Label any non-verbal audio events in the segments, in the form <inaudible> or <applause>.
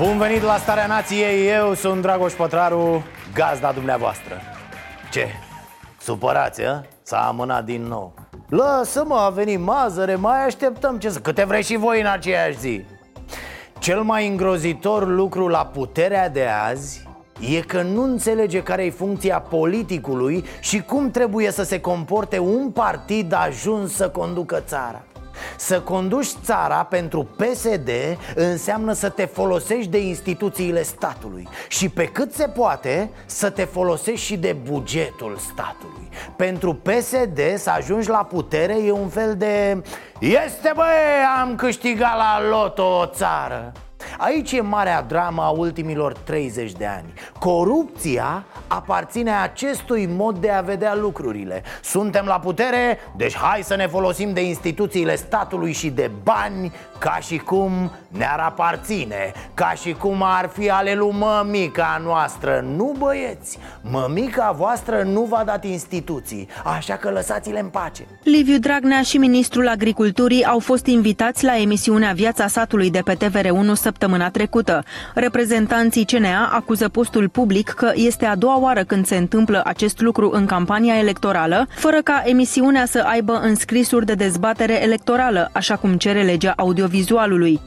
Bun venit la Starea Nației, eu sunt Dragoș Pătraru, gazda dumneavoastră Ce? Supărați, a? S-a amânat din nou Lasă-mă, a venit mazăre, mai așteptăm ce să... Câte vreți și voi în aceeași zi Cel mai îngrozitor lucru la puterea de azi E că nu înțelege care e funcția politicului și cum trebuie să se comporte un partid ajuns să conducă țara să conduci țara pentru PSD înseamnă să te folosești de instituțiile statului Și pe cât se poate să te folosești și de bugetul statului. Pentru PSD să ajungi la putere e un fel de Este băi, am câștigat la loto o țară Aici e marea drama a ultimilor 30 de ani. Corupția aparține acestui mod de a vedea lucrurile. Suntem la putere, deci hai să ne folosim de instituțiile statului și de bani Ca și cum ne-ar aparține Ca și cum ar fi ale lui mămica noastră. Nu băieți, mămica voastră nu v-a dat instituții Așa că lăsați-le în pace. Liviu Dragnea și ministrul agriculturii au fost invitați la emisiunea Viața satului de pe TVR1 săptămâna trecută. Reprezentanții CNA acuză postul public că este a doua oară când se întâmplă acest lucru în campania electorală, fără ca emisiunea să aibă înscrisuri de dezbatere electorală, așa cum cere legea audiovizualului.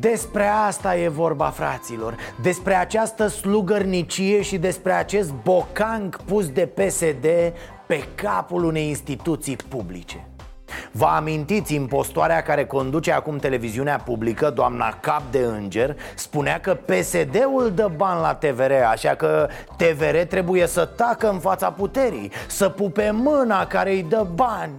Despre asta e vorba, fraților Despre această slugărnicie și despre acest bocanc pus de PSD pe capul unei instituții publice Vă amintiți impostoarea care conduce acum televiziunea publică, doamna Cap de Înger? Spunea că PSD-ul dă bani la TVR, așa că TVR trebuie să tacă în fața puterii Să pupe mâna care îi dă bani.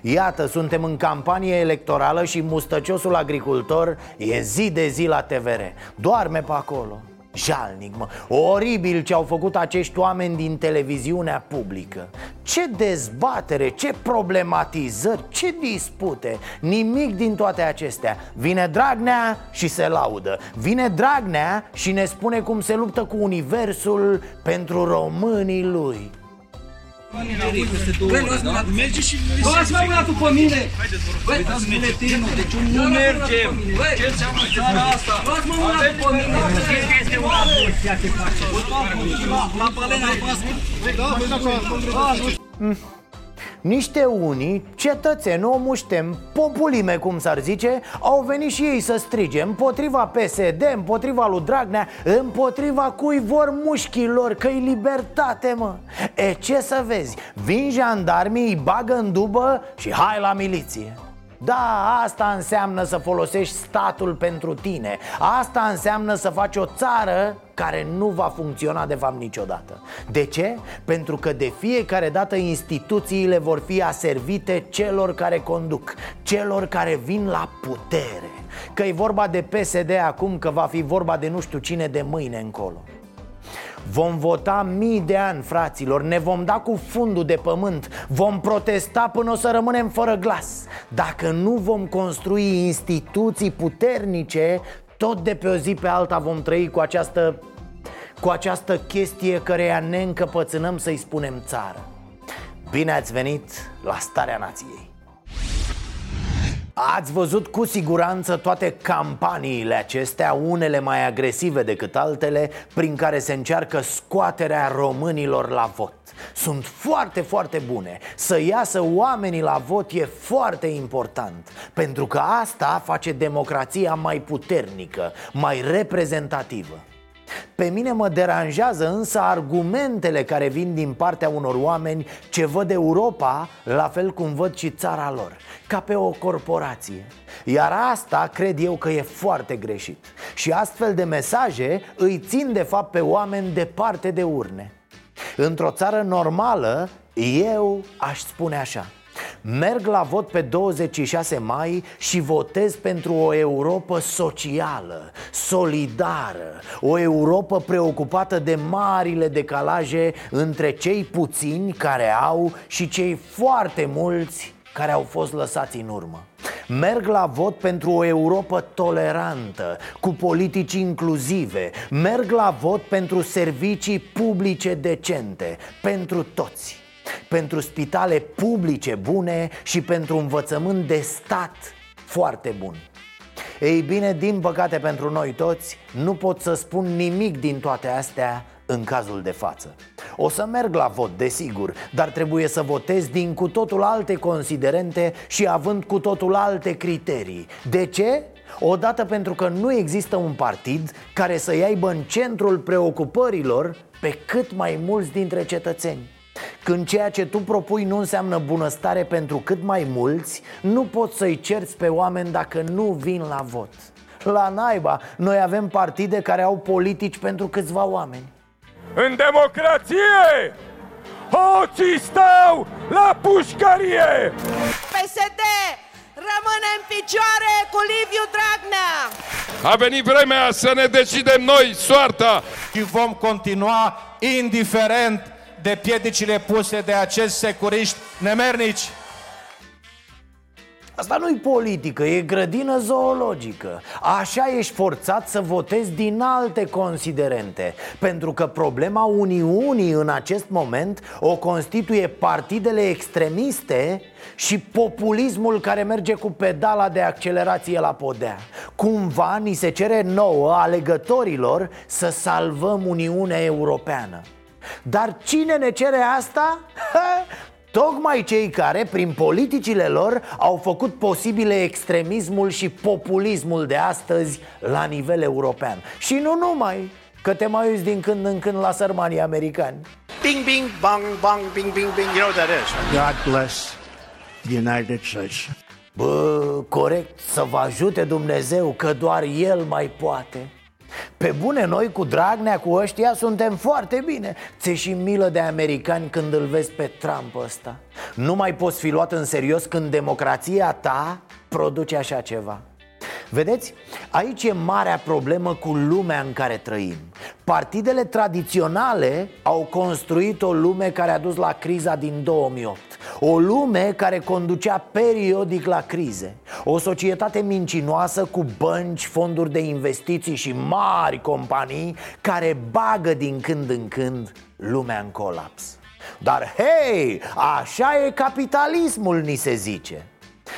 Iată, suntem în campanie electorală și mustăciosul agricultor e zi de zi la TVR Doarme pe acolo Jalnic, mă, oribil ce au făcut acești oameni din televiziunea publică. Ce dezbatere, ce problematizări, ce dispute. Nimic din toate acestea. Vine Dragnea și se laudă. Vine Dragnea și ne spune cum se luptă cu universul pentru românii lui. Băi, luați mâna, merge și... Luați mai mâna tu pe mine! Băi, dați buletinul, deci nu mergem! Ce înseamnă țara asta? Luați mă mâna tu pe mine! Este una bună ceea ce face. La balena albastră. Niște unii, cetățeni, o muștem, populime cum s-ar zice Au venit și ei să strige împotriva PSD, împotriva lui Dragnea Împotriva cui vor mușchilor, că-i libertate, mă. E ce să vezi, vin jandarmii, îi bagă în dubă și hai la miliție da, asta înseamnă să folosești statul pentru tine. Asta înseamnă să faci o țară care nu va funcționa de fapt niciodată. De ce? Pentru că de fiecare dată instituțiile vor fi aservite celor care conduc Celor care vin la putere. Că e vorba de PSD acum, că va fi vorba de nu știu cine de mâine încolo Vom vota mii de ani, fraților. Ne vom da cu fundul de pământ. Vom protesta până o să rămânem fără glas. Dacă nu vom construi instituții puternice Tot de pe o zi pe alta vom trăi cu această cu această chestie căreia ne încăpățânăm să-i spunem țară. Bine ați venit la Starea Nației Ați văzut cu siguranță toate campaniile acestea, unele mai agresive decât altele, prin care se încearcă scoaterea românilor la vot. Sunt foarte, foarte bune. Să iasă oamenii la vot e foarte important, pentru că asta face democrația mai puternică, mai reprezentativă. Pe mine mă deranjează însă argumentele care vin din partea unor oameni ce văd Europa la fel cum văd și țara lor, ca pe o corporație. Iar asta cred eu că e foarte greșit. Și astfel de mesaje îi țin de fapt pe oameni departe de urne. Într-o țară normală, eu aș spune așa Merg la vot pe 26 mai și votez pentru o Europa socială, solidară O Europa preocupată de marile decalaje între cei puțini care au și cei foarte mulți care au fost lăsați în urmă. Merg la vot pentru o Europa tolerantă, cu politici inclusive. Merg la vot pentru servicii publice decente, pentru toți Pentru spitale publice bune și pentru învățământ de stat foarte bun. Ei bine, din păcate pentru noi toți, nu pot să spun nimic din toate astea în cazul de față. O să merg la vot, desigur, dar trebuie să votez din cu totul alte considerente și având cu totul alte criterii. De ce? Odată pentru că nu există un partid care să-i aibă în centrul preocupărilor pe cât mai mulți dintre cetățeni când ceea ce tu propui nu înseamnă bunăstare pentru cât mai mulți Nu poți să-i cerți pe oameni dacă nu vin la vot. La naiba, noi avem partide care au politici pentru câțiva oameni. În democrație Hoții stau la pușcărie! PSD rămâne în picioare cu Liviu Dragnea! A venit vremea să ne decidem noi soarta. Și vom continua indiferent de piedicile puse de acești securiști nemernici. Asta nu-i politică, e grădină zoologică. Așa ești forțat să votezi din alte considerente Pentru că problema Uniunii în acest moment o constituie partidele extremiste și populismul care merge cu pedala de accelerație la podea. Cumva ni se cere nouă, alegătorilor, să salvăm Uniunea Europeană dar cine ne cere asta? Tocmai cei care, prin politicile lor, au făcut posibile extremismul și populismul de astăzi la nivel european Și nu numai, că te mai uiți din când în când la sărmanii americani Bing, bing, bang, bang, bing, bing, bing, you know what that is. God bless the United States. Bă, corect, să vă ajute Dumnezeu că doar El mai poate pe bune, noi cu Dragnea, cu ăștia, suntem foarte bine. Ți și milă de americani când îl vezi pe Trump ăsta? Nu mai poți fi luat în serios când democrația ta produce așa ceva Vedeți? Aici e marea problemă cu lumea în care trăim. Partidele tradiționale au construit o lume care a dus la criza din 2008 O lume care conducea periodic la crize. O societate mincinoasă cu bănci, fonduri de investiții și mari companii Care bagă din când în când lumea în colaps. Dar hei, așa e capitalismul, ni se zice.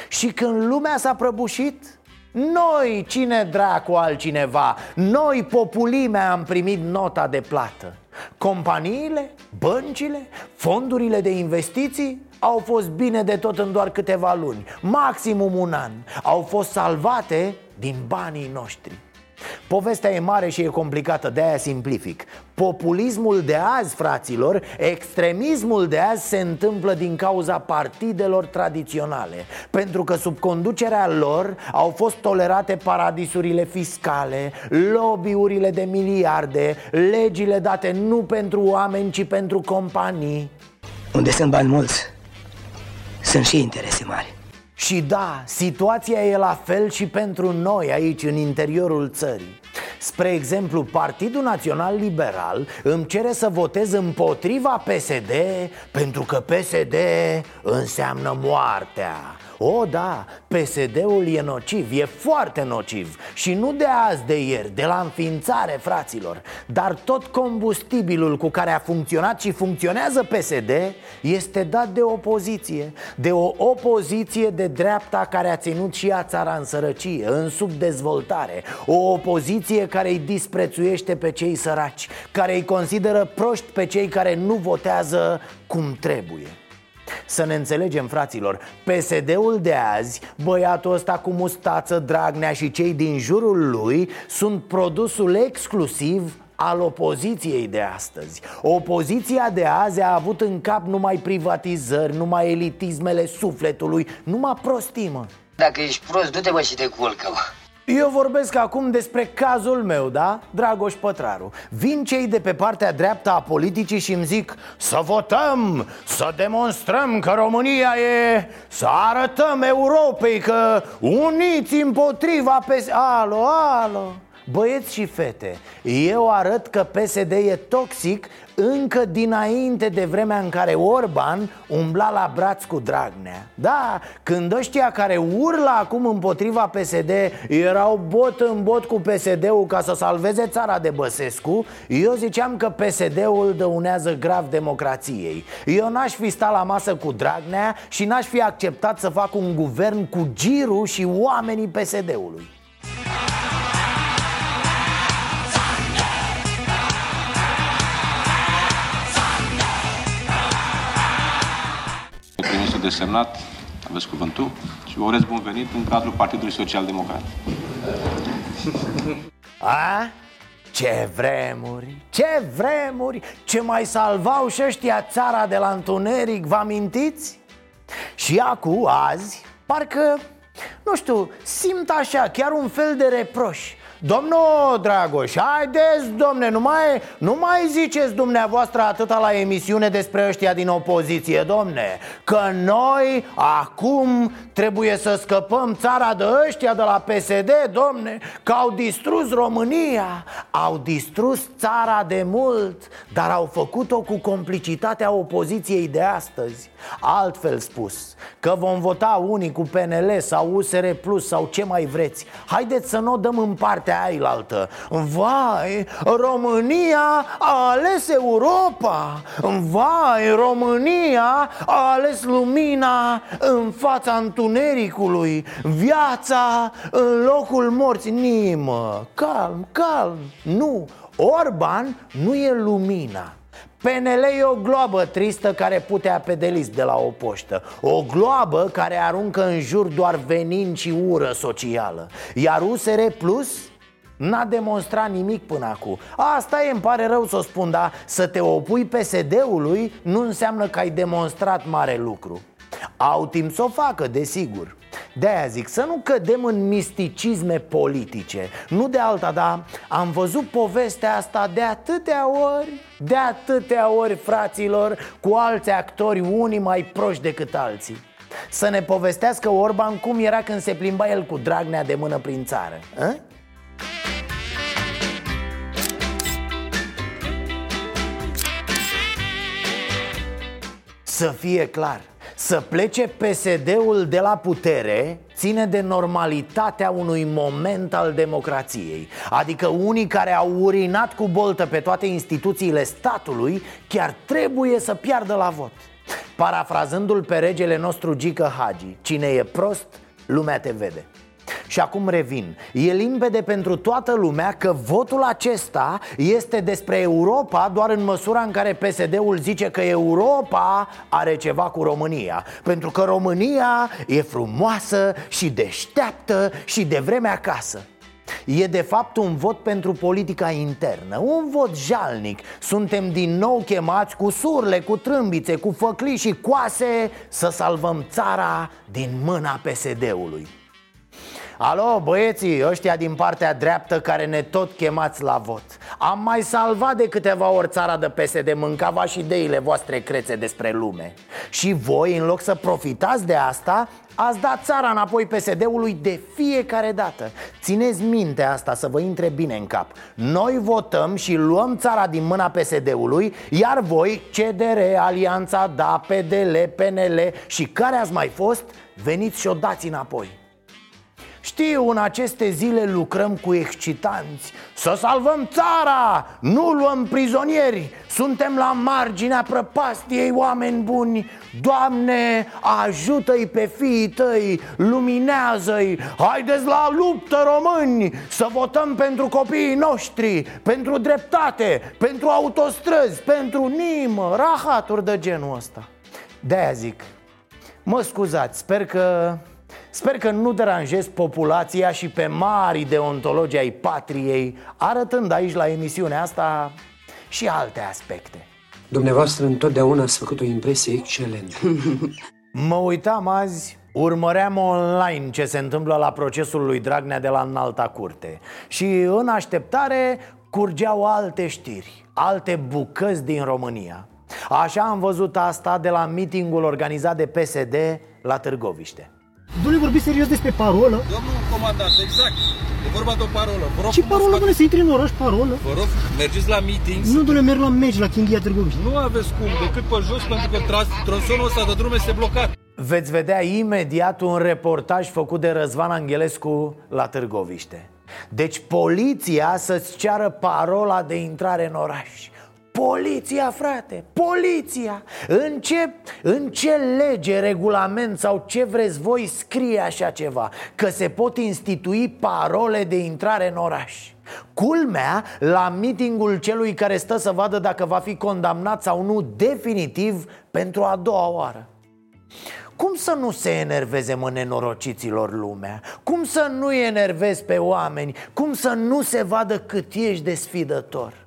Și când lumea s-a prăbușit, noi, cine dracu altcineva, noi populimea am primit nota de plată. Companiile, băncile, fondurile de investiții au fost bine de tot în doar câteva luni. Maximum un an. Au fost salvate din banii noștri Povestea e mare și e complicată, de aia simplific. Populismul de azi, fraților, extremismul de azi se întâmplă din cauza partidelor tradiționale. Pentru că sub conducerea lor au fost tolerate paradisurile fiscale, lobbyurile de miliarde, legile date nu pentru oameni, ci pentru companii. Unde sunt bani mulți, sunt și interese mari și da, situația e la fel și pentru noi aici, în interiorul țării. Spre exemplu, Partidul Național Liberal îmi cere să votez împotriva PSD Pentru că PSD înseamnă moartea o, da, PSD-ul e nociv, e foarte nociv. Și nu de azi de ieri, de la înființare, fraților. Dar tot combustibilul cu care a funcționat și funcționează PSD Este dat de opoziție. De o opoziție de dreapta care a ținut și a țara în sărăcie, în subdezvoltare. O opoziție care îi disprețuiește pe cei săraci Care îi consideră proști pe cei care nu votează cum trebuie să ne înțelegem, fraților, PSD-ul de azi, băiatul ăsta cu mustață, Dragnea și cei din jurul lui Sunt produsul exclusiv al opoziției de astăzi Opoziția de azi a avut în cap numai privatizări, numai elitismele sufletului, numai prostimă Dacă ești prost, du-te mă și te culcă, mă. Eu vorbesc acum despre cazul meu, da? Dragoș Pătraru Vin cei de pe partea dreaptă a politicii și îmi zic Să votăm, să demonstrăm că România e Să arătăm Europei că uniți împotriva pe... Alo, alo Băieți și fete, eu arăt că PSD e toxic încă dinainte de vremea în care Orban umbla la braț cu Dragnea. Da, când ăștia care urlă acum împotriva PSD erau bot în bot cu PSD-ul ca să salveze țara de Băsescu Eu ziceam că PSD-ul dăunează grav democrației. Eu n-aș fi stat la masă cu Dragnea și n-aș fi acceptat să fac un guvern cu Giru și oamenii PSD-ului Ministrul desemnat, aveți cuvântul și vă urez bun venit în cadrul Partidului Social Democrat. A? Ce vremuri, ce vremuri Ce mai salvau și ăștia țara de la întuneric, vă amintiți? Și acu, azi, parcă, nu știu, simt așa, chiar un fel de reproș Domnul Dragoș, haideți, domne, nu mai, nu mai ziceți dumneavoastră atâta la emisiune despre ăștia din opoziție, domne Că noi acum trebuie să scăpăm țara de ăștia de la PSD, domne Că au distrus România, au distrus țara de mult Dar au făcut-o cu complicitatea opoziției de astăzi Altfel spus, că vom vota unii cu PNL sau USR Plus sau ce mai vreți. Haideți să nu o dăm în partea ailaltă. Vai, România a ales Europa! Vai, România a ales lumina în fața întunericului. Viața în locul morții. Nimă, calm, calm, nu Orban nu e lumina PNL e o gloabă tristă care putea pe delis de la o poștă. O gloabă care aruncă în jur doar venin și ură socială. Iar USR Plus N-a demonstrat nimic până acum. Asta e, îmi pare rău să o spun, dar să te opui PSD-ului nu înseamnă că ai demonstrat mare lucru Au timp să o facă, desigur. De-aia zic, să nu cădem în misticisme politice. Nu de alta, dar am văzut povestea asta de atâtea ori De atâtea ori, fraților, cu alți actori, unii mai proști decât alții. Să ne povestească Orban cum era când se plimba el cu Dragnea de mână prin țară a? Să fie clar să plece PSD-ul de la putere ține de normalitatea unui moment al democrației. Adică unii care au urinat cu boltă pe toate instituțiile statului chiar trebuie să piardă la vot. Parafrazându-l pe regele nostru Gică Hagi Cine e prost, lumea te vede și acum revin. E limpede pentru toată lumea că votul acesta este despre Europa Doar în măsura în care PSD-ul zice că Europa are ceva cu România. Pentru că România e frumoasă și deșteaptă și de vreme acasă. E de fapt un vot pentru politica internă Un vot jalnic. Suntem din nou chemați cu surle, cu trâmbițe, cu făclii și coase Să salvăm țara din mâna PSD-ului Alo, băieții, ăștia din partea dreaptă care ne tot chemați la vot. Am mai salvat de câteva ori țara de PSD Mâncava și ideile voastre crețe despre lume. Și voi, în loc să profitați de asta Ați dat țara înapoi PSD-ului de fiecare dată. Țineți minte asta să vă intre bine în cap. Noi votăm și luăm țara din mâna PSD-ului Iar voi, CDR, Alianța, DA, PDL, PNL și care ați mai fost Veniți și o dați înapoi știu, în aceste zile lucrăm cu excitanți. Să salvăm țara, nu luăm prizonieri. Suntem la marginea prăpastiei, oameni buni. Doamne, ajută-i pe fiii tăi, luminează-i. Haideți la luptă, români Să votăm pentru copiii noștri Pentru dreptate, pentru autostrăzi, pentru nimă Rahaturi de genul ăsta. De-aia zic Mă scuzați, sper că Sper că nu deranjez populația și pe mari deontologi ai patriei Arătând aici la emisiunea asta și alte aspecte. Dumneavoastră întotdeauna ați făcut o impresie excelentă. <laughs> Mă uitam azi Urmăream online ce se întâmplă la procesul lui Dragnea de la înalta curte Și în așteptare curgeau alte știri, alte bucăți din România. Așa am văzut asta de la mitingul organizat de PSD la Târgoviște Domnule, vorbiți serios despre parolă? Domnul comandant, exact. E vorba de o parolă. Vă rog Ce frumos, parolă, domnule, faceți- să intri în oraș, parolă? Vă rog, mergeți la meetings. Nu, domnule, merg la meci la Chinghia Târgoviște. Nu aveți cum, decât pe jos, pentru că tras- tronsonul ăsta de drum este blocat. Veți vedea imediat un reportaj făcut de Răzvan Angelescu la Târgoviște Deci poliția să-ți ceară parola de intrare în oraș Poliția, frate, poliția în ce, în ce lege, regulament sau ce vreți voi scrie așa ceva Că se pot institui parole de intrare în oraș Culmea, la mitingul celui care stă să vadă dacă va fi condamnat sau nu definitiv pentru a doua oară cum să nu se enerveze mă nenorociților lumea? Cum să nu enervezi pe oameni? Cum să nu se vadă cât ești de sfidător?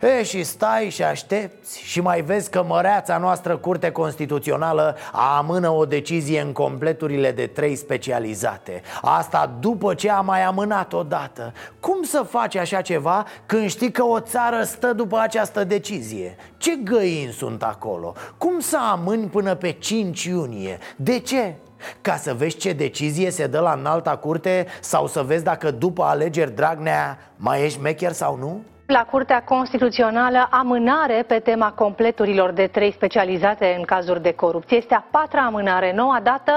E, și stai și aștepți și mai vezi că măreața noastră Curte Constituțională amână o decizie în completurile de trei specializate Asta după ce a mai amânat odată Cum să faci așa ceva când știi că o țară stă după această decizie? Ce găini sunt acolo? Cum să amâni până pe 5 iunie? De ce? Ca să vezi ce decizie se dă la înalta curte Sau să vezi dacă după alegeri Dragnea mai ești mecher sau nu? La Curtea Constituțională, amânare pe tema completurilor de trei specializate în cazuri de corupție. Este a patra amânare, noua dată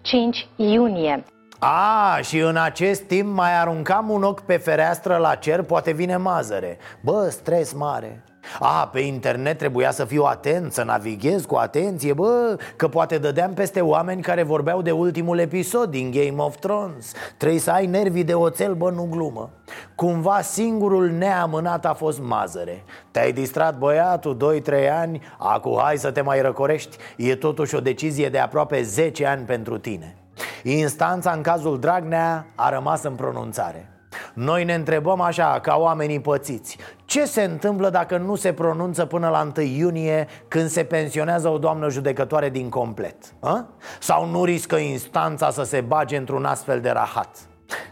5 iunie. A, și în acest timp mai aruncam un ochi pe fereastră la cer, poate vine mazăre Bă, stres mare a, pe internet trebuia să fiu atent, să navighez cu atenție, bă Că poate dădeam peste oameni care vorbeau de ultimul episod din Game of Thrones. Trebuie să ai nervii de oțel, bă, nu glumă. Cumva singurul neamânat a fost mazăre. Te-ai distrat băiatul 2-3 ani, acu hai să te mai răcorești. E totuși o decizie de aproape 10 ani pentru tine. Instanța în cazul Dragnea a rămas în pronunțare noi ne întrebăm așa, ca oamenii pățiți Ce se întâmplă dacă nu se pronunță până la 1 iunie Când se pensionează o doamnă judecătoare din complet? A? Sau nu riscă instanța să se bage într-un astfel de rahat?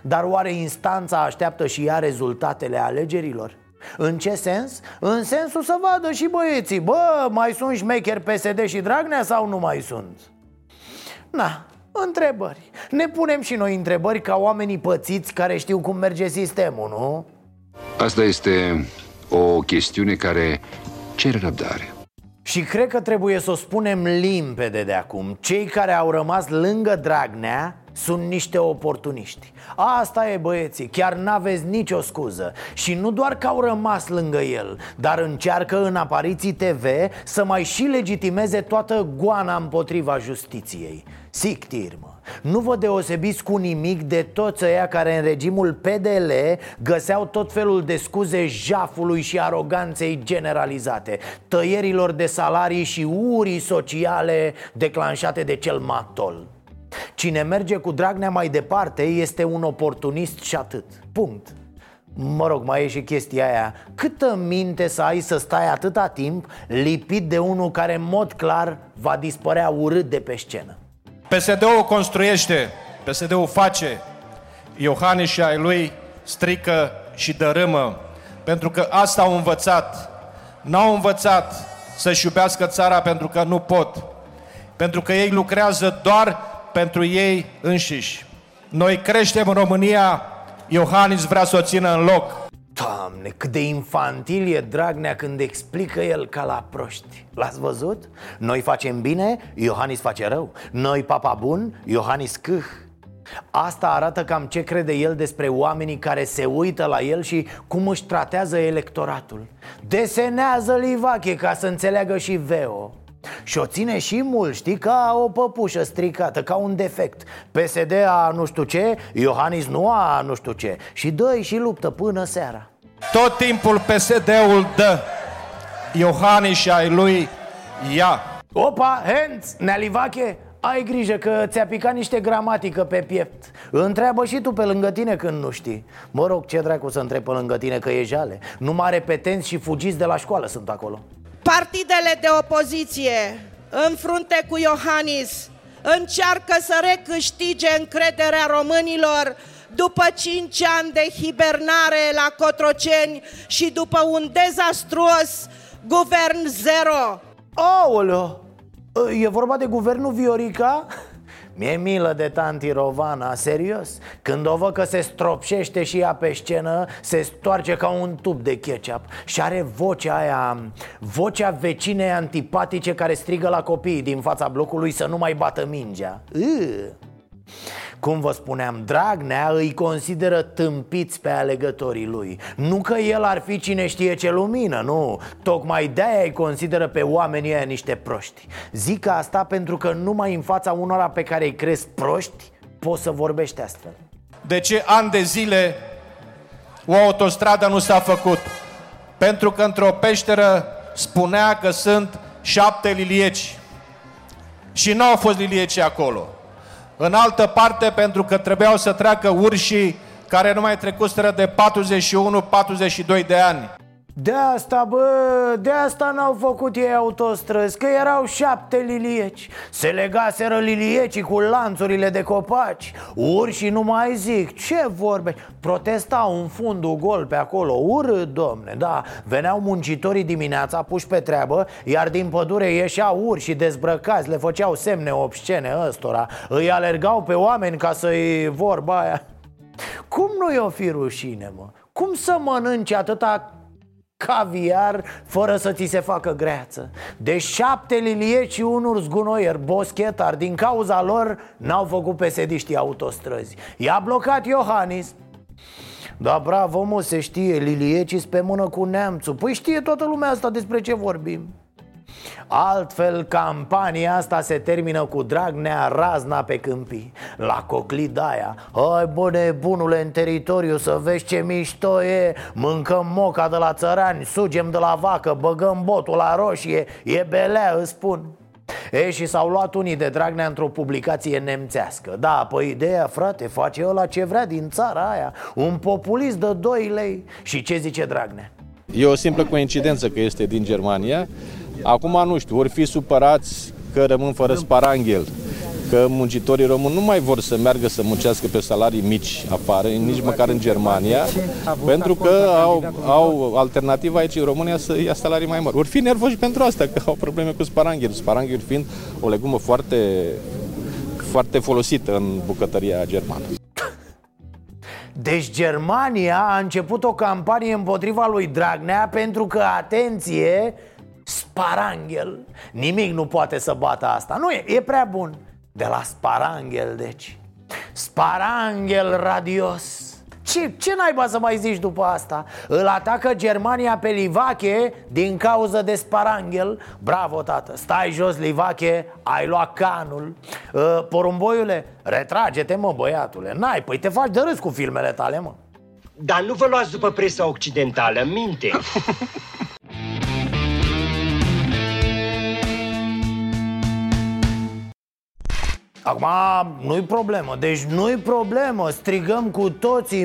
Dar oare instanța așteaptă și ea rezultatele alegerilor? În ce sens? În sensul să vadă și băieții Bă, mai sunt șmecheri PSD și Dragnea sau nu mai sunt? Na, întrebări Ne punem și noi întrebări ca oamenii pățiți care știu cum merge sistemul, nu? Asta este o chestiune care cere răbdare. Și cred că trebuie să o spunem limpede de acum. Cei care au rămas lângă Dragnea sunt niște oportuniști. Asta e băieții, chiar n-aveți nicio scuză. Și nu doar că au rămas lângă el Dar încearcă în apariții TV să mai și legitimeze toată goana împotriva justiției. Sictir, mă nu vă deosebiți cu nimic de toți ăia care în regimul PDL găseau tot felul de scuze jafului și aroganței generalizate Tăierilor de salarii și urii sociale declanșate de cel matol. Cine merge cu Dragnea mai departe este un oportunist și atât. Punct. Mă rog, mai e și chestia aia. Câtă minte să ai să stai atâta timp lipit de unul care în mod clar va dispărea urât de pe scenă PSD-ul construiește, PSD-ul face, Iohannis și ai lui strică și dărâmă, pentru că asta au învățat. N-au învățat să-și iubească țara pentru că nu pot, pentru că ei lucrează doar pentru ei înșiși. Noi creștem în România, Iohannis vrea să o țină în loc. Doamne, cât de infantil e Dragnea când explică el ca la proști. L-ați văzut? Noi facem bine, Iohannis face rău. Noi papa bun, Iohannis câh. Asta arată cam ce crede el despre oamenii care se uită la el și cum își tratează electoratul. Desenează Livache ca să înțeleagă și Veo și o ține și mult, știi, ca o păpușă stricată, ca un defect. PSD a nu știu ce, Iohannis nu a nu știu ce. Și dă și luptă până seara. Tot timpul PSD-ul dă, Iohannis și ai lui ia. Opa, Hens, Nealivache, ai grijă că ți-a picat niște gramatică pe piept. Întreabă și tu pe lângă tine când nu știi. Mă rog, ce dracu să întreb pe lângă tine că e jale? Numai repetenți și fugiți de la școală sunt acolo Partidele de opoziție, în frunte cu Iohannis, încearcă să recâștige încrederea românilor după 5 ani de hibernare la Cotroceni și după un dezastruos guvern zero. Aoleo! E vorba de guvernul Viorica? Mi-e milă de tanti Rovana, serios Când o văd că se stropșește și ea pe scenă Se stoarce ca un tub de ketchup Și are vocea aia Vocea vecinei antipatice care strigă la copiii din fața blocului Să nu mai bată mingea Ugh. Cum vă spuneam, Dragnea îi consideră tâmpiți pe alegătorii lui. Nu că el ar fi cine știe ce lumină, nu. Tocmai de-aia îi consideră pe oamenii ăia niște proști. Zic asta pentru că numai în fața unora pe care îi crezi proști Poți să vorbești astfel. De ce ani de zile o autostradă nu s-a făcut? Pentru că într-o peșteră spunea că sunt șapte lilieci. Și nu au fost lilieci acolo în altă parte pentru că trebuiau să treacă urșii care nu mai trecuseră de 41-42 de ani. De asta, bă, de asta n-au făcut ei autostrăzi Că erau șapte lilieci. Se legaseră liliecii cu lanțurile de copaci. Urși nu mai zic, ce vorbe? Protestau în fundul gol pe acolo Urât, domne, da. Veneau muncitorii dimineața puși pe treabă Iar din pădure ieșeau urși dezbrăcați Le făceau semne obscene ăstora. Îi alergau pe oameni ca să-i vorba aia. Cum nu i-o fi rușine, mă? Cum să mănânci atâta caviar fără să ți se facă greață. De șapte lilieci și un urs gunoier boschetar Din cauza lor n-au făcut pesediștii autostrăzi. I-a blocat Iohannis. Da, bravo, mă, se știe, liliecis pe mână cu neamțul. Păi știe toată lumea asta despre ce vorbim Altfel, campania asta se termină cu Dragnea razna pe câmpii. La coclidaia Hai bă nebunule în teritoriu să vezi ce mișto e. Mâncăm moca de la țărani, sugem de la vacă Băgăm botul la roșie, e belea, îți spun. E, și s-au luat unii de Dragnea într-o publicație nemțească. Da, păi ideea, frate, face ăla ce vrea din țara aia Un populist de 2 lei. Și ce zice Dragnea? E o simplă coincidență că este din Germania Acum nu știu, ori fi supărați că rămân fără sparanghel, că muncitorii români nu mai vor să meargă să muncească pe salarii mici afară, nici măcar în Germania, pentru că au, au alternativa aici în România să ia salarii mai mari. Vor fi nervoși pentru asta, că au probleme cu sparanghelul. Sparanghel fiind o legumă foarte, foarte folosită în bucătăria germană. Deci Germania a început o campanie împotriva lui Dragnea pentru că, atenție, Sparanghel. Nimic nu poate să bată asta. Nu e, e prea bun. De la Sparanghel, deci. Sparanghel radios. Ce, ce naiba să mai zici după asta? Îl atacă Germania pe Livache din cauza de sparanghel. Bravo, tată, stai jos, Livache, ai luat canul. Uh, Porumboiule, retrage-te, mă, băiatule. N-ai, păi te faci de râs cu filmele tale, mă. Dar nu vă luați după presa occidentală, minte <laughs> Acum nu-i problemă, deci nu-i problemă. Strigăm cu toții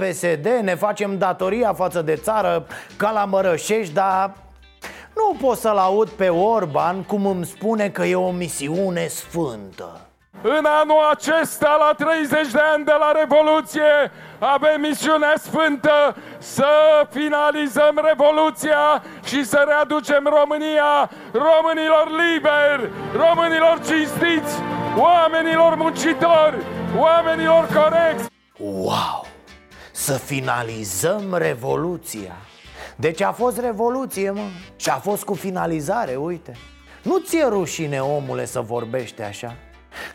PSD, ne facem datoria față de țară ca la Mărășești, dar nu pot să-l aud pe Orban cum îmi spune că e o misiune sfântă. În anul acesta, la 30 de ani de la Revoluție, avem misiunea sfântă să finalizăm Revoluția și să readucem România românilor liberi, românilor cinstiți, oamenilor muncitori, oamenilor corecți. Wow! Să finalizăm Revoluția Deci a fost Revoluție, mă Și a fost cu finalizare, uite Nu ți-e rușine, omule, să vorbești așa?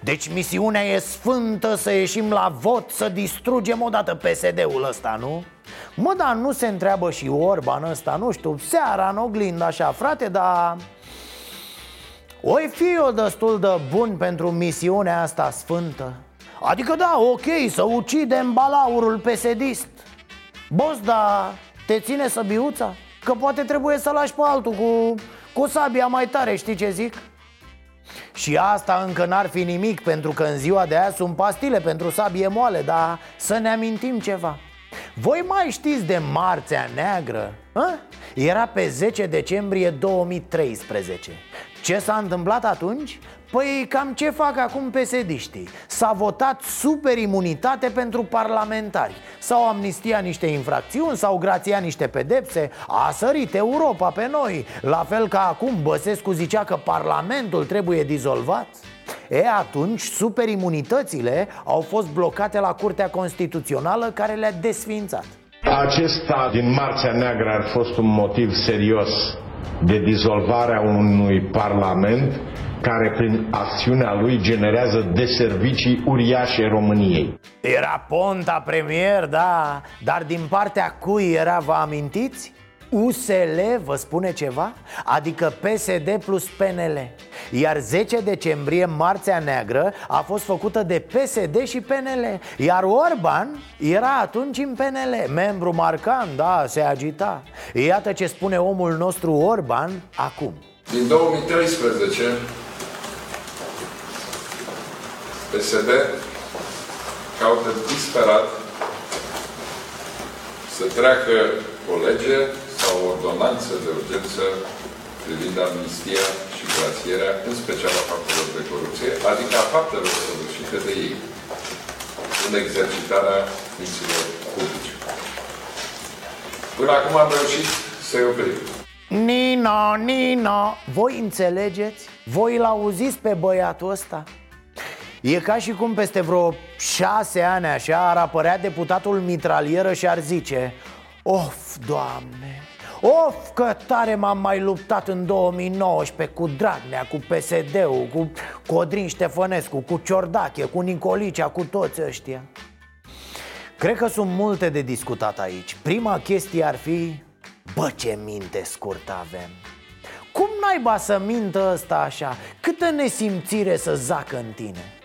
Deci misiunea e sfântă să ieșim la vot Să distrugem odată PSD-ul ăsta, nu? Mă, dar nu se întreabă și Orban ăsta, nu știu, seara în oglindă așa, frate, dar... Oi fi eu destul de bun pentru misiunea asta sfântă? Adică da, ok, să ucidem balaurul pesedist Boss, da, te ține săbiuța? Că poate trebuie să lași pe altul cu, cu sabia mai tare, știi ce zic? Și asta încă n-ar fi nimic Pentru că în ziua de azi sunt pastile pentru sabie moale Dar să ne amintim ceva voi mai știți de Marțea Neagră? A? Era pe 10 decembrie 2013 Ce s-a întâmplat atunci? Păi cam ce fac acum psd S-a votat super imunitate pentru parlamentari. S-au amnistiat niște infracțiuni, s-au grațiat niște pedepse A sărit Europa pe noi. La fel ca acum Băsescu zicea că parlamentul trebuie dizolvat. E, atunci superimunitățile au fost blocate la Curtea Constituțională care le-a desfințat. Acesta din Marțea Neagră ar fost un motiv serios de dizolvarea unui parlament care prin acțiunea lui generează deservicii uriașe României. Era Ponta premier, da, dar din partea cui era, vă amintiți? USL vă spune ceva? Adică PSD plus PNL Iar 10 decembrie, Marțea Neagră, a fost făcută de PSD și PNL Iar Orban era atunci în PNL Membru marcant, da, se agita. Iată ce spune omul nostru Orban acum. Din 2013 PSD caută disperat să treacă o lege sau o ordonanță de urgență privind amnistia și grațierea, în special a faptelor de corupție, adică a faptelor săvârșite de ei în exercitarea funcțiilor publice. Până acum am reușit să-i oprim. Nino, Nino, voi înțelegeți? Voi l-auziți pe băiatul ăsta? E ca și cum peste vreo șase ani așa ar apărea deputatul mitralieră și ar zice Of, Doamne, of, că tare m-am mai luptat în 2019 cu Dragnea, cu PSD-ul, cu Codrin Ștefănescu, cu Ciordache, cu Nicolicea, cu toți ăștia Cred că sunt multe de discutat aici Prima chestie ar fi Bă, ce minte scurtă avem Cum naiba să mintă ăsta așa? Câtă nesimțire să zacă în tine?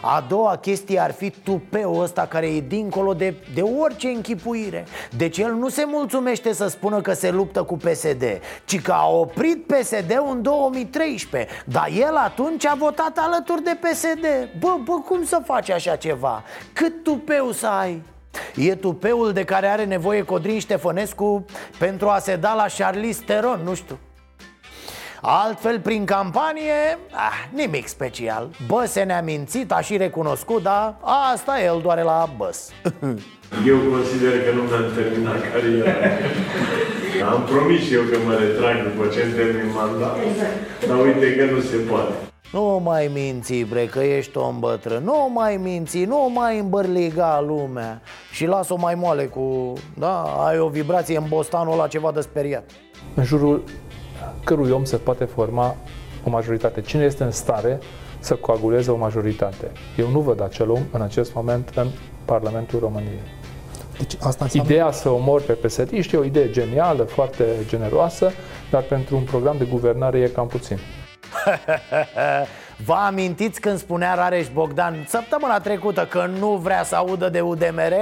A doua chestie ar fi tupeul ăsta care e dincolo de, de orice închipuire Deci el nu se mulțumește să spună că se luptă cu PSD Ci că a oprit PSD-ul în 2013 Dar el atunci a votat alături de PSD Bă, bă, cum să faci așa ceva? Cât tupeu să ai? E tupeul de care are nevoie Codrin Ștefănescu pentru a se da la Charlize Theron, nu știu Altfel, prin campanie, ah, nimic special. Băse ne-a mințit, a și recunoscut, dar asta el doare la băs. <laughs> Eu consider că nu mi-am terminat cariera. <laughs> Am promis și eu că mă retrag după ce îmi termin mandat Dar uite că nu se poate. Nu mai minți, bre, că ești om bătrân. Nu mai minți, nu mai îmbărliga lumea. Și las-o mai moale cu... Da, ai o vibrație în bostanul ăla ceva de speriat. În jurul cărui om se poate forma o majoritate. Cine este în stare să coaguleze o majoritate? Eu nu văd acel om în acest moment în Parlamentul României. Deci asta înseamnă... Ideea să omori pe PSD e o idee genială, foarte generoasă, dar pentru un program de guvernare e cam puțin. <laughs> Vă amintiți când spunea Rareș Bogdan săptămâna trecută că nu vrea să audă de UDMR?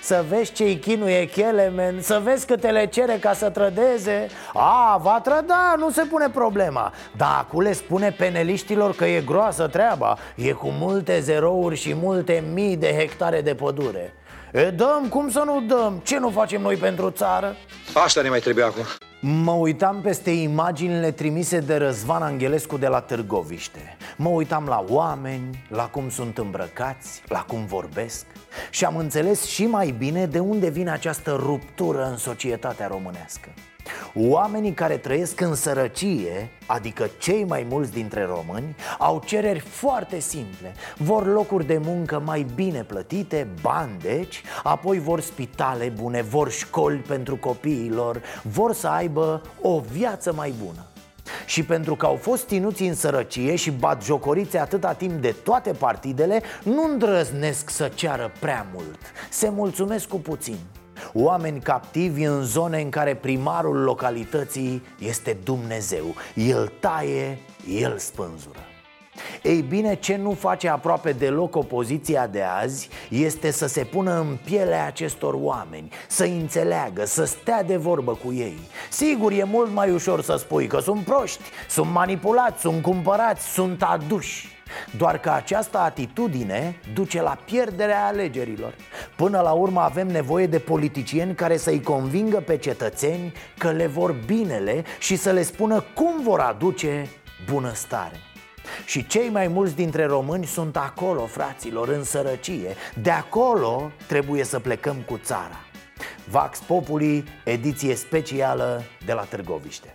Să vezi ce-i chinuie Kelemen Să vezi câte le cere ca să trădeze. A, va trăda, nu se pune problema. Dar acum le spune peneliștilor că e groasă treaba. E cu multe zerouri și multe mii de hectare de pădure E, dăm, cum să nu dăm? Ce nu facem noi pentru țară? Asta ne mai trebuie acum Mă uitam peste imaginile trimise de Răzvan Angelescu de la Târgoviște Mă uitam la oameni, la cum sunt îmbrăcați, la cum vorbesc Și am înțeles și mai bine de unde vine această ruptură în societatea românească Oamenii care trăiesc în sărăcie, adică cei mai mulți dintre români, au cereri foarte simple Vor locuri de muncă mai bine plătite, bani deci, apoi vor spitale bune, vor școli pentru copiii lor, vor să aibă o viață mai bună și pentru că au fost ținuți în sărăcie și bat jocorițe atâta timp de toate partidele, nu îndrăznesc să ceară prea mult. Se mulțumesc cu puțin. Oameni captivi în zone în care primarul localității este Dumnezeu El taie, El spânzură ei bine, ce nu face aproape deloc opoziția de azi este să se pună în pielea acestor oameni, să înțeleagă, să stea de vorbă cu ei. Sigur, e mult mai ușor să spui că sunt proști, sunt manipulați, sunt cumpărați, sunt aduși. Doar că această atitudine duce la pierderea alegerilor. Până la urmă avem nevoie de politicieni care să-i convingă pe cetățeni că le vor binele și să le spună cum vor aduce bunăstare. Și cei mai mulți dintre români sunt acolo, fraților, în sărăcie. De acolo trebuie să plecăm cu țara. Vax Populi, ediție specială de la Târgoviște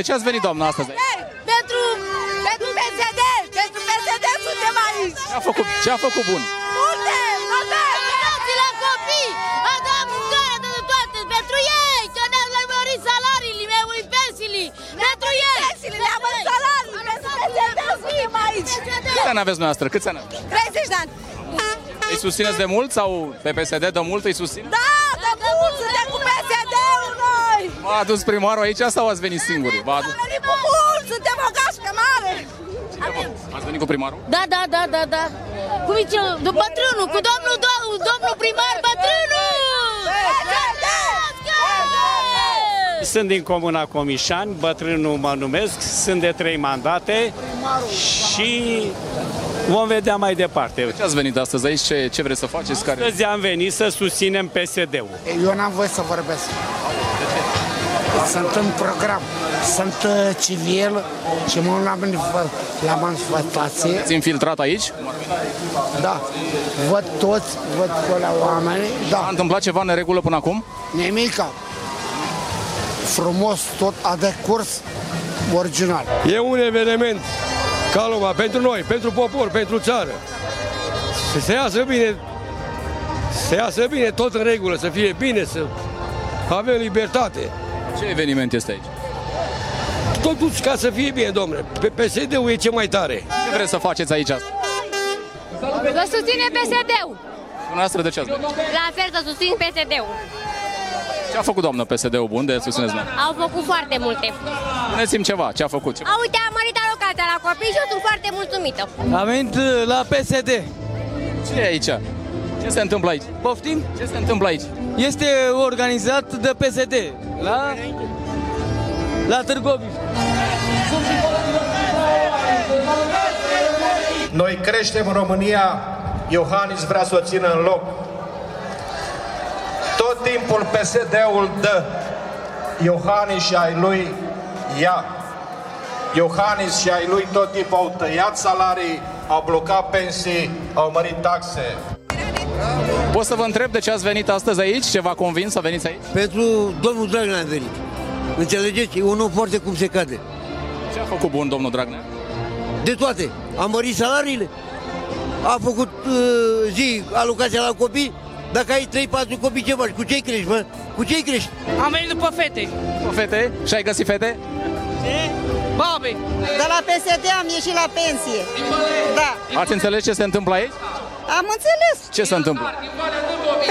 de ce ați venit, doamna, astăzi? Pentru, pentru PSD, pentru PSD suntem aici. Ce a făcut, ce a făcut bun? Multe, multe, la copii, a dat mâncare, a dat toate, pentru ei, că ne-au lămurit salariile, mi-au murit pensiile, pentru ei. Pensiile, ne-am murit salariile, pentru PSD suntem aici. Câți ani aveți noastră? Câți ani aveți? 30 de ani. Îi susțineți de mult sau pe PSD de mult îi susține? Da, noi. V-a adus primarul aici sau ați venit singuri? V-a adus... Am venit cu mult, suntem o gașcă mare. Ați venit cu primarul? Da, da, da, da, da. Cum zice, de bătrânul, cu domnul, domnul, domnul primar, bătrânul! Sunt din comuna Comișani, bătrânul mă numesc, sunt de trei mandate și vom vedea mai departe. Ce ați venit astăzi aici? Ce, ce vreți să faceți? Care... Astăzi am venit să susținem PSD-ul. Eu n-am voie să vorbesc. Sunt în program. Sunt uh, civil și mă la, manif- la manifestație. Ați infiltrat aici? Da. Văd toți, văd la oameni. Da. A întâmplat ceva în neregulă până acum? Nimica. Frumos, tot a decurs original. E un eveniment ca lumea, pentru noi, pentru popor, pentru țară. Să se iasă bine, să iasă bine, tot în regulă, să fie bine, să avem libertate. Ce eveniment este aici? Totul ca să fie bine, domnule. Pe PSD-ul e ce mai tare. Ce vreți să faceți aici astăzi? Vă susține PSD-ul. Dumneavoastră de ce ați venit? La fel să susțin PSD-ul. Ce a făcut doamnă PSD-ul bun de susțineți noi? Au făcut foarte multe. Spuneți-mi ceva, ce a făcut? Ce... Au, uite, am mărit alocația la copii și eu sunt foarte mulțumită. Am venit uh, la PSD. Ce e aici? Ce se întâmplă aici? Poftim? Ce se întâmplă aici? Este organizat de PSD la, la Târgoviște. Noi creștem România, Iohannis vrea să o țină în loc. Tot timpul PSD-ul dă, Iohannis și ai lui ia. Iohannis și ai lui tot timpul au tăiat salarii, au blocat pensii, au mărit taxe. Pot să vă întreb de ce ați venit astăzi aici? Ce v-a convins să veniți aici? Pentru domnul Dragnea am venit. Înțelegeți? E un om foarte cum se cade. Ce a făcut bun domnul Dragnea? De toate. A mărit salariile. A făcut uh, zi alocația la copii. Dacă ai 3-4 copii, ce faci? Cu ce crești, mă? Cu ce crești? Am venit după fete. Cu fete? Și ai găsit fete? Babe! De la PSD am ieșit la pensie. Da. Ați înțeles ce se întâmplă aici? Am înțeles. Ce se întâmplă?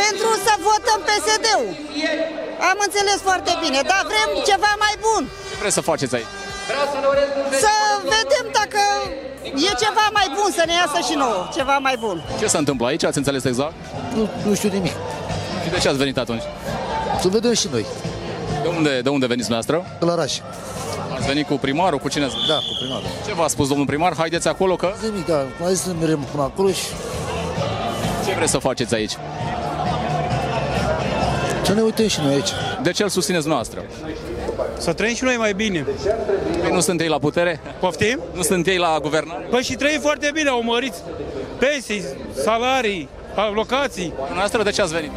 Pentru să votăm PSD-ul. Am înțeles foarte bine, dar vrem ceva mai bun. Ce vreți să faceți aici? Să vedem dacă e ceva mai bun, să ne iasă și nouă, ceva mai bun. Ce se întâmplă aici? Ați înțeles exact? Nu, nu știu nimic. Și de ce ați venit atunci? Să vedem și noi. De unde, de unde veniți dumneavoastră? De la Raș. Ați venit cu primarul? Cu cine ați venit? Da, cu primarul. Ce v-a spus domnul primar? Haideți acolo că... Nimic, da. Mai să mergem până acolo și Ce vreți să faceți aici? să ne uităm și noi aici. De ce îl susțineți noastră? Să trăim și noi mai bine. Păi nu sunt ei la putere? Poftim? Nu sunt ei la guvernare? Păi și trăim foarte bine, au mărit pensii, salarii, alocații. Dumneavoastră de ce ați venit?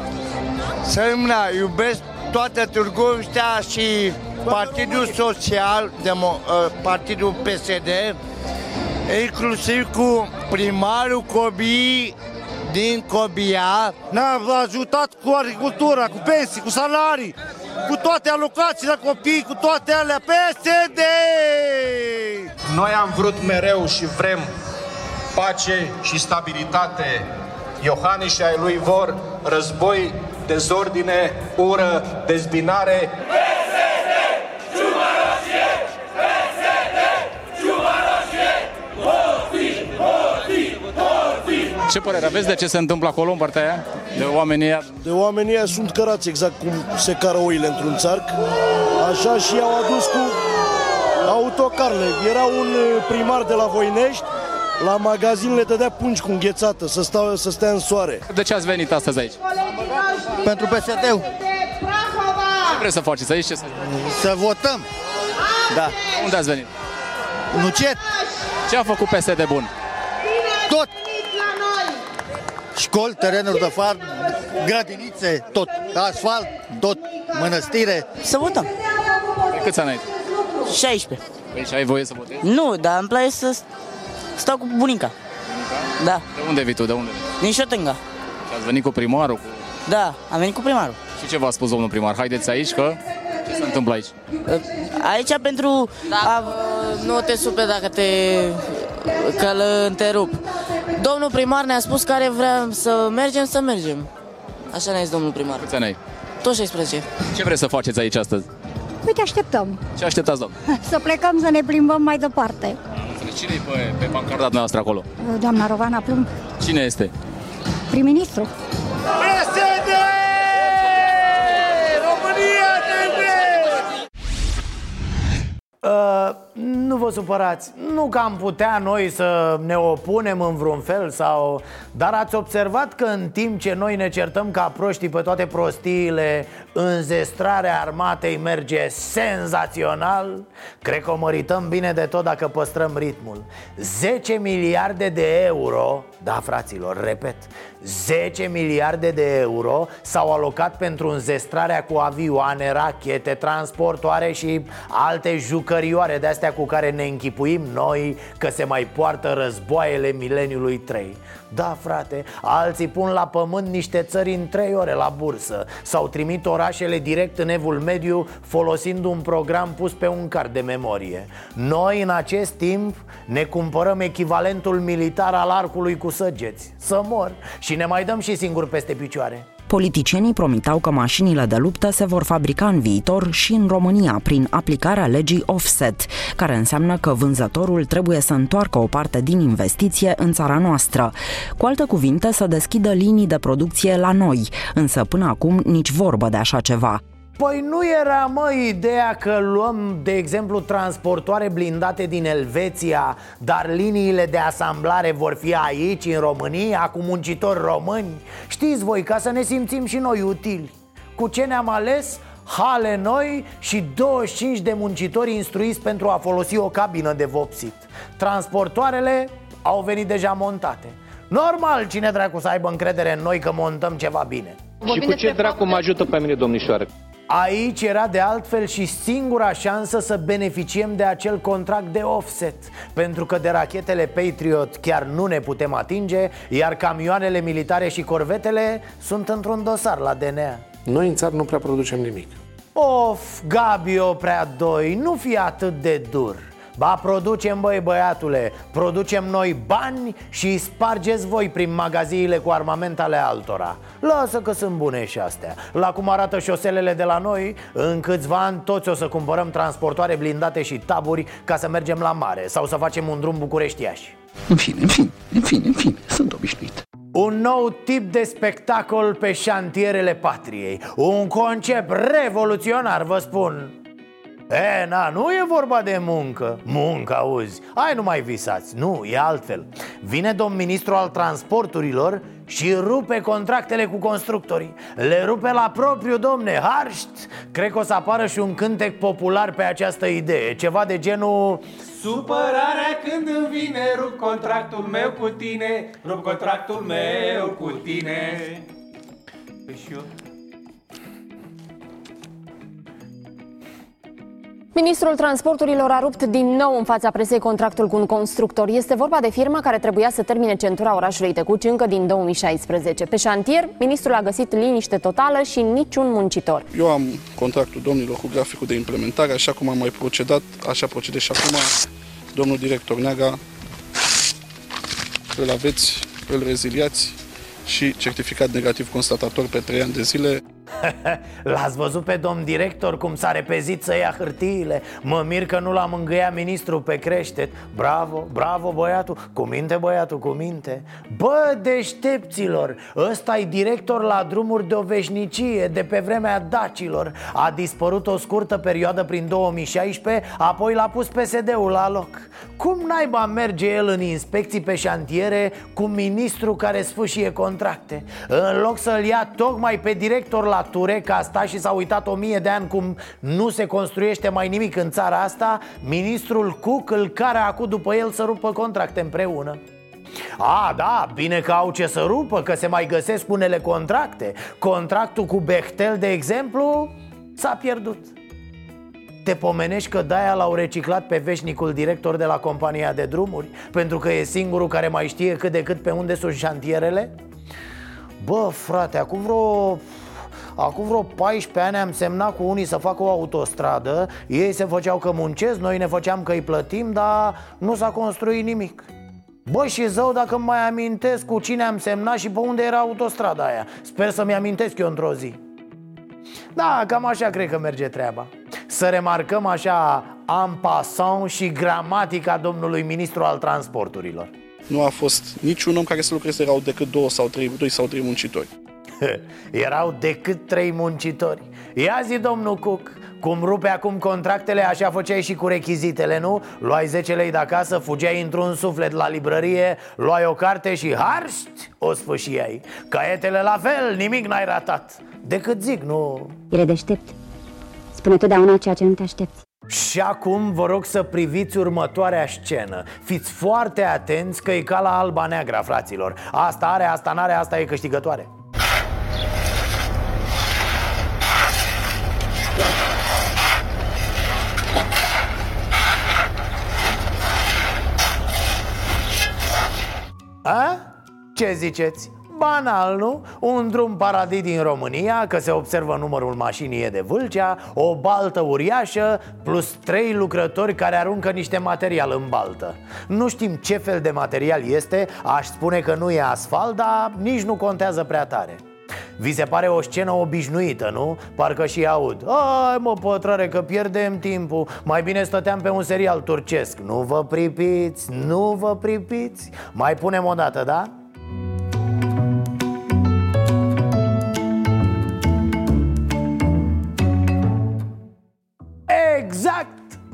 Semna, iubesc toată Târgoviștea și Partidul Social, Demo, uh, Partidul PSD, inclusiv cu primarul, copiii, din Cobia ne-a ajutat cu agricultura, cu pensii, cu salarii, cu toate alocațiile la copii, cu toate alea. PSD! Noi am vrut mereu și vrem pace și stabilitate. Iohannis și ai lui vor război, dezordine, ură, dezbinare. Ce părere aveți de ce se întâmplă acolo în partea aia? De oamenii aia? De oamenii aia sunt cărați exact cum se cară oile într-un țarc. Așa și au adus cu autocarele. Era un primar de la Voinești, la magazin le dădea pungi cu înghețată să, stau, să stea în soare. De ce ați venit astăzi aici? Pentru PSD-ul. Ce vreți să faceți aici? Ce să... Să votăm. Da. Unde ați venit? Nucet. Ce a făcut PSD bun? Tot. Școli, terenuri de far, grădinițe, tot. Asfalt, tot. Mănăstire. Să votăm. De câți ani ai? 16. Păi și ai voie să votezi? Nu, dar îmi place să stau cu bunica. Da. De unde vii tu? De unde vii? Din Șotânga. Și ați venit cu primarul? Cu... Da, am venit cu primarul. Și ce v-a spus domnul primar? Haideți aici că... Ce se întâmplă aici? Aici pentru... A, nu te supe dacă te... că îl întrerup. Domnul primar ne-a spus care vrea să mergem, să mergem. Așa ne-a zis domnul primar. Câți ani ai? Tot 16. Ce vreți să faceți aici astăzi? Uite, așteptăm Ce așteptați, domnul? <laughs> să plecăm să ne plimbăm mai departe. Cine e pe, pe pancarda noastră acolo? Doamna Rovana Plumb, Cine este? prim-ministru. Uh, nu vă supărați, nu că am putea noi să ne opunem în vreun fel sau... Dar ați observat că în timp ce noi ne certăm ca proștii pe toate prostiile Înzestrarea armatei merge senzațional Cred că o mărităm bine de tot dacă păstrăm ritmul. 10 miliarde de euro, da fraților, repet 10 miliarde de euro s-au alocat pentru înzestrarea cu avioane, rachete, transportoare și alte jucărioare de astea cu care ne închipuim noi că se mai poartă războaiele mileniului 3 Da, frate, alții pun la pământ niște țări în 3 ore la bursă. Sau trimit orașele direct în evul mediu folosind un program pus pe un card de memorie. Noi în acest timp ne cumpărăm echivalentul militar al arcului cu săgeți Să mor și ne mai dăm și singuri peste picioare Politicienii promiteau că mașinile de luptă se vor fabrica în viitor și în România prin aplicarea legii offset, care înseamnă că vânzătorul trebuie să întoarcă o parte din investiție în țara noastră. Cu alte cuvinte, să deschidă linii de producție la noi, însă până acum nici vorbă de așa ceva. Păi nu era, mă, ideea că luăm, de exemplu, transportoare blindate din Elveția Dar liniile de asamblare vor fi aici, în România, cu muncitori români? Știți voi, ca să ne simțim și noi utili. Cu ce ne-am ales? Hale noi și 25 de muncitori instruiți pentru a folosi o cabină de vopsit. Transportoarele au venit deja montate. Normal, cine dracu să aibă încredere în noi că montăm ceva bine. Și cu ce dracu mă ajută pe mine, domnișoară? Aici era de altfel și singura șansă să beneficiem de acel contract de offset Pentru că de rachetele Patriot chiar nu ne putem atinge Iar camioanele militare și corvetele sunt într-un dosar la DNA Noi în țară nu prea producem nimic. Of, Gabio prea doi, nu fi atât de dur Ba, producem, băi băiatule, producem noi bani și îi spargeți voi prin magaziile cu armament ale altora. Lasă că sunt bune și astea. La cum arată șoselele de la noi, în câțiva ani toți o să cumpărăm transportoare blindate și taburi ca să mergem la mare Sau să facem un drum bucureștiași În fine, în fine, în fine, în fine, sunt obișnuit. Un nou tip de spectacol pe șantierele patriei. Un concept revoluționar, vă spun E, na, nu e vorba de muncă. Muncă, auzi. Hai, nu mai visați. Nu, e altfel. Vine domn ministru al transporturilor și rupe contractele cu constructorii. Le rupe la propriu, domne, harșt! Cred că o să apară și un cântec popular pe această idee. Ceva de genul Supărarea când îmi vine Rup contractul meu cu tine. Rup contractul meu cu tine. Păi și eu Ministrul Transporturilor a rupt din nou în fața presei contractul cu un constructor. Este vorba de firma care trebuia să termine centura orașului Tecuci încă din 2016. Pe șantier, ministrul a găsit liniște totală și niciun muncitor. Eu am contractul domnilor cu graficul de implementare, așa cum am mai procedat, așa procedez și acum. Domnul director Neaga, îl aveți, îl reziliați și certificat negativ constatator pe 3 ani de zile. <laughs> L-ați văzut pe domn director cum s-a repezit să ia hârtiile? Mă mir că nu l-a mângâiat ministrul pe creștet. Bravo, bravo băiatul, cu minte băiatul, cu minte. Bă, deștepților, ăsta e director la drumuri de o veșnicie De pe vremea dacilor. A dispărut o scurtă perioadă prin 2016 Apoi l-a pus PSD-ul la loc. Cum naiba merge el în inspecții pe șantiere Cu ministru care sfâșie contracte? În loc să-l ia tocmai pe director la ture Că a stat și s-a uitat o mie de ani cum nu se construiește mai nimic în țara asta Ministrul Cook îl care acum după el să rupă contracte împreună a, da, bine că au ce să rupă, că se mai găsesc unele contracte Contractul cu Bechtel, de exemplu, s-a pierdut te pomenești că de-aia l-au reciclat pe veșnicul director de la compania de drumuri? Pentru că e singurul care mai știe cât de cât pe unde sunt șantierele? Bă, frate, acum vreo Acum vreo 14 ani am semnat cu unii să facă o autostradă. Ei se făceau că muncesc, noi ne făceam că îi plătim Dar nu s-a construit nimic. Bă, și zău dacă îmi mai amintesc cu cine am semnat și pe unde era autostrada aia. Sper să-mi amintesc eu într-o zi. Da, cam așa cred că merge treaba. Să remarcăm așa în passant și gramatica domnului ministru al transporturilor. Nu a fost niciun om care să lucreze, erau decât două sau trei, doi sau trei muncitori <laughs> Erau decât trei muncitori. Ia zi, domnul Cook cum rupe acum contractele, așa făceai și cu rechizitele, nu? Luai 10 lei de acasă, fugeai într-un suflet la librărie Luai o carte și harști, o sfâșiai. Caietele la fel, nimic n-ai ratat. Decât zic, nu... El e deștept. Spune totdeauna ceea ce nu te aștepți. Și acum vă rog să priviți următoarea scenă. Fiți foarte atenți că e ca la alba neagra, fraților. Asta are, asta n-are, asta e câștigătoare A? Ce ziceți? Banal, nu? Un drum paradis din România, că se observă numărul mașinii e de Vâlcea O baltă uriașă, plus trei lucrători care aruncă niște material în baltă Nu știm ce fel de material este, aș spune că nu e asfalt, dar nici nu contează prea tare vi se pare o scenă obișnuită, nu? Parcă și aud Ai mă pătrare că pierdem timpul Mai bine stăteam pe un serial turcesc Nu vă pripiți, nu vă pripiți Mai punem o dată, da?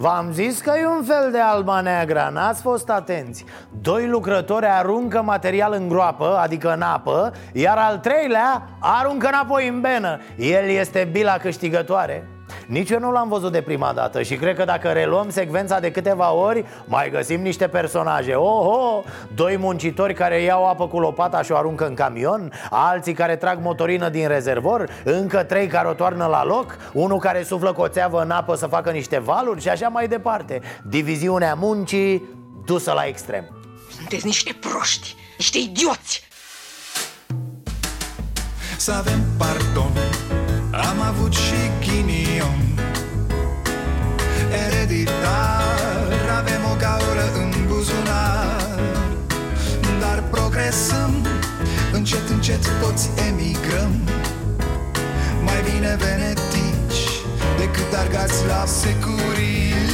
V-am zis că e un fel de alba neagră, n-ați fost atenți. Doi lucrători aruncă material în groapă, adică în apă Iar al treilea aruncă înapoi în benă. El este bila câștigătoare nici eu nu l-am văzut de prima dată și cred că dacă reluăm secvența de câteva ori Mai găsim niște personaje. Oho, doi muncitori care iau apă cu lopata și o aruncă în camion Alții care trag motorină din rezervor Încă trei care o toarnă la loc Unul care suflă coțeavă în apă să facă niște valuri și așa mai departe. Diviziunea muncii dusă la extrem. Sunteți niște proști, niște idioți! Să avem pardon Am avut și ghinion. Ereditar Avem o gaură în buzunar. Dar progresăm Încet, încet toți emigrăm. Mai bine venetici Decât argați la securii